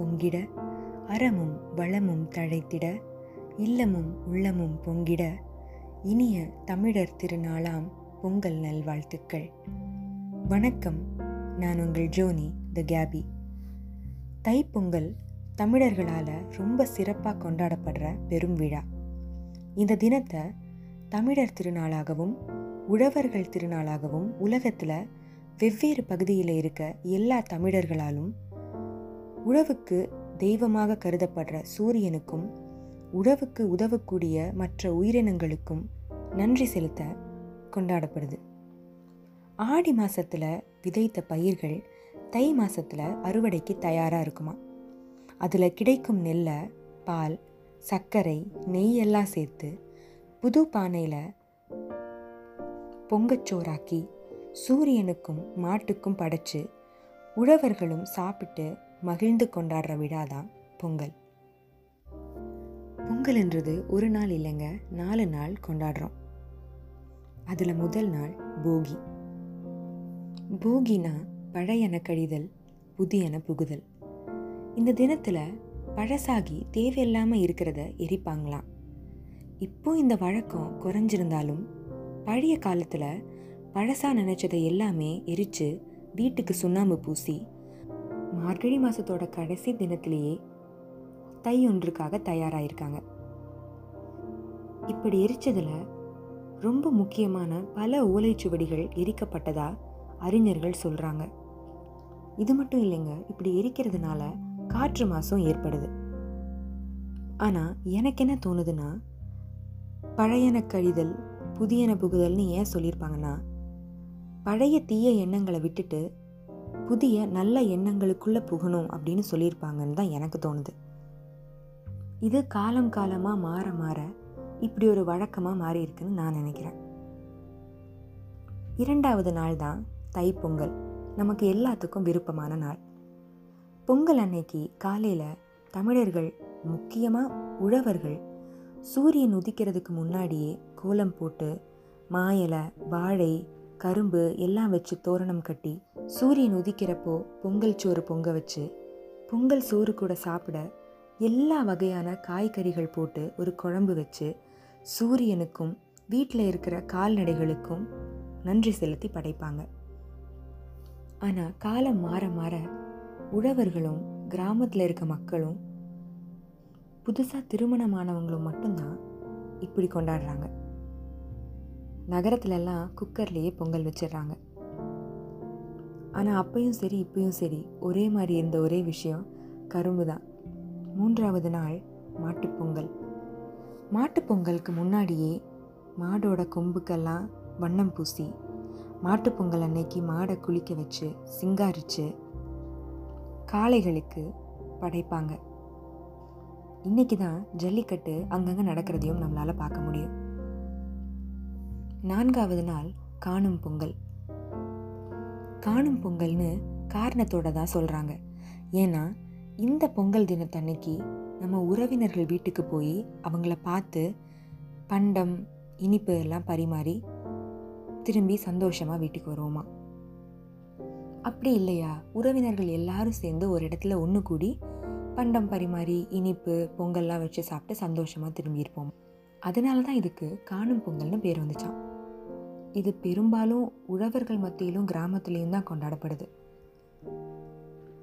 பொங்கிட அறமும் வளமும் தழைத்திட இல்லமும் உள்ளமும் பொங்கிட இனிய தமிழர் திருநாளாம் பொங்கல் நல்வாழ்த்துக்கள். வணக்கம் நான் உங்கள் ஜோனி த கேபி. தைப்பொங்கல் தமிழர்களால் ரொம்ப சிறப்பாக கொண்டாடப்படுற பெரும் விழா. இந்த தினத்தை தமிழர் திருநாளாகவும் உழவர்கள் திருநாளாகவும் உலகத்தில் வெவ்வேறு பகுதியில் இருக்க எல்லா தமிழர்களாலும் உழவுக்கு தெய்வமாக கருதப்படுற சூரியனுக்கும் உழவுக்கு உதவக்கூடிய மற்ற உயிரினங்களுக்கும் நன்றி செலுத்த கொண்டாடப்படுது. ஆடி மாசத்துல விதைத்த பயிர்கள் தை மாசத்துல அறுவடைக்கு தயாராக இருக்குமா? அதில் கிடைக்கும் நெல்லை பால் சர்க்கரை நெய் எல்லாம் சேர்த்து புது பானையில் பொங்கச்சோறாக்கி சூரியனுக்கும் மாட்டுக்கும் படைச்சு உழவர்களும் சாப்பிட்டு மகிழ்ந்து கொண்டாடுற விழா தான் பொங்கல் பொங்கல்ன்றது ஒரு நாள் இல்லைங்க நாலு நாள் கொண்டாடுறோம். அதில் முதல் நாள் போகி. போகினா பழையன கழிதல் புதியன புகுதல். இந்த தினத்தில் பழசாகி தேவையில்லாமல் இருக்கிறத எரிப்பாங்களாம். இப்போ இந்த வழக்கம் குறைஞ்சிருந்தாலும் பழைய காலத்தில் பழசாக நினச்சதை எல்லாமே எரித்து வீட்டுக்கு சுண்ணாம்பு பூசி மார்கழி மாதத்தோட கடைசி தினத்திலேயே தை ஒன்றுக்காக தயாராகிருக்காங்க இப்படி எரிச்சதில் ரொம்ப முக்கியமான பல ஓலைச்சுவடிகள் எரிக்கப்பட்டதா அறிஞர்கள் சொல்கிறாங்க இது மட்டும் இல்லைங்க இப்படி எரிக்கிறதுனால காற்று மாசம் ஏற்படுது. ஆனால் எனக்கு என்ன தோணுதுன்னா பழையன கழிதல் புதியன புகுதல்னு ஏன் சொல்லியிருப்பாங்கன்னா பழைய தீய எண்ணங்களை விட்டுட்டு புதிய நல்ல எண்ணங்களுக்குள்ளே புகணும் அப்படின்னு சொல்லியிருப்பாங்கன்னு தான் எனக்கு தோணுது. இது காலம் காலமாக மாற மாற இப்படி ஒரு வழக்கமாக மாறி இருக்குன்னு நான் நினைக்கிறேன். இரண்டாவது நாள் தான் தைப்பொங்கல். நமக்கு எல்லாத்துக்கும் விருப்பமான நாள். பொங்கல் அன்னைக்கு காலையில் தமிழர்கள் முக்கியமாக உழவர்கள் சூரியன் உதிக்கிறதுக்கு முன்னாடியே கோலம் போட்டு மாயலை வாழை கரும்பு எல்லாம் வச்சு தோரணம் கட்டி சூரியன் உதிக்கிறப்போ பொங்கல் சோறு பொங்க வச்சு பொங்கல் சோறு கூட சாப்பிட எல்லா வகையான காய்கறிகள் போட்டு ஒரு குழம்பு வச்சு சூரியனுக்கும் வீட்டில் இருக்கிற கால்நடைகளுக்கும் நன்றி செலுத்தி படைப்பாங்க. ஆனால் காலம் மாற மாற உழவர்களும் கிராமத்தில் இருக்க மக்களும் புதுசாக திருமணமானவங்களும் மட்டும்தான் இப்படி கொண்டாடுறாங்க. நகரத்துலலாம் குக்கர்லேயே பொங்கல் வச்சிடுறாங்க ஆனால் அப்பையும் சரி இப்பையும் சரி ஒரே மாதிரி இருந்த ஒரே விஷயம் கரும்பு தான். மூன்றாவது நாள் மாட்டுப்பொங்கல் மாட்டுப்பொங்கலுக்கு முன்னாடியே மாடோட கொம்புக்கெல்லாம் வண்ணம் பூசி மாட்டுப்பொங்கல் அன்னைக்கு மாடை குளிக்க வச்சு சிங்காரித்து காளைகளுக்கு படைப்பாங்க. இன்னைக்கு தான் ஜல்லிக்கட்டு அங்கங்கே நடக்கிறதையும் நம்மளால் பார்க்க முடியும். நான்காவது நாள் காணும் பொங்கல். காணும் பொங்கல்னு காரணத்தோட தான் சொல்கிறாங்க ஏன்னா இந்த பொங்கல் தினத்தன்னைக்கு நம்ம உறவினர்கள் வீட்டுக்கு போய் அவங்கள பார்த்து பண்டம் இனிப்பு எல்லாம் பரிமாறி திரும்பி சந்தோஷமாக வீட்டுக்கு வருவோமா? அப்படி இல்லையா? உறவினர்கள் எல்லாரும் சேர்ந்து ஒரு இடத்துல ஒன்று கூடி பண்டம் பரிமாறி இனிப்பு பொங்கல்லாம் வச்சு சாப்பிட்டு சந்தோஷமாக திரும்பியிருப்போம் அதனால தான் இதுக்கு காணும் பொங்கல்னு பேர் வந்துச்சான் இது பெரும்பாலும் உழவர்கள் மத்தியிலும் கிராமத்திலையும் தான் கொண்டாடப்படுது.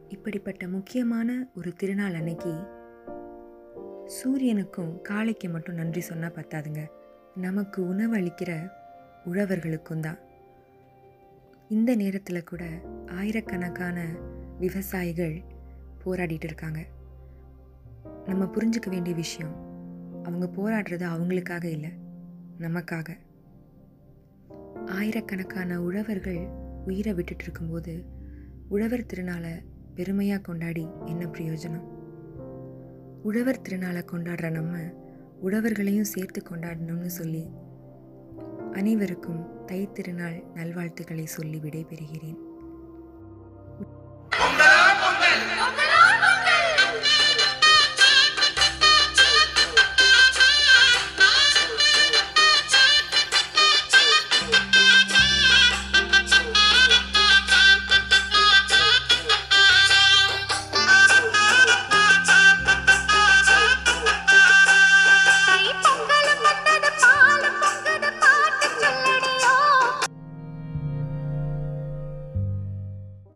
இப்படிப்பட்ட முக்கியமான ஒரு திருநாள் அன்னைக்கு சூரியனுக்கும் காளைக்கு மட்டும் நன்றி சொன்னால் பத்தாதுங்க. நமக்கு உணவு அளிக்கிற உழவர்களுக்கும் தான். இந்த நேரத்தில் கூட ஆயிரக்கணக்கான விவசாயிகள் போராடிட்டு இருக்காங்க. நம்ம புரிஞ்சுக்க வேண்டிய விஷயம் அவங்க போராடுறது அவங்களுக்காக இல்லை நமக்காக. ஆயிரக்கணக்கான உழவர்கள் உயிரை விட்டுட்டு இருக்கும்போது உழவர் திருநாளை பெருமையாக கொண்டாடி என்ன பிரயோஜனம்? உழவர் திருநாளை கொண்டாடுற நம்ம உழவர்களையும் சேர்த்து கொண்டாடணும்னு சொல்லி அனைவருக்கும் தை திருநாள் நல்வாழ்த்துக்களை சொல்லி விடைபெறுகிறேன்.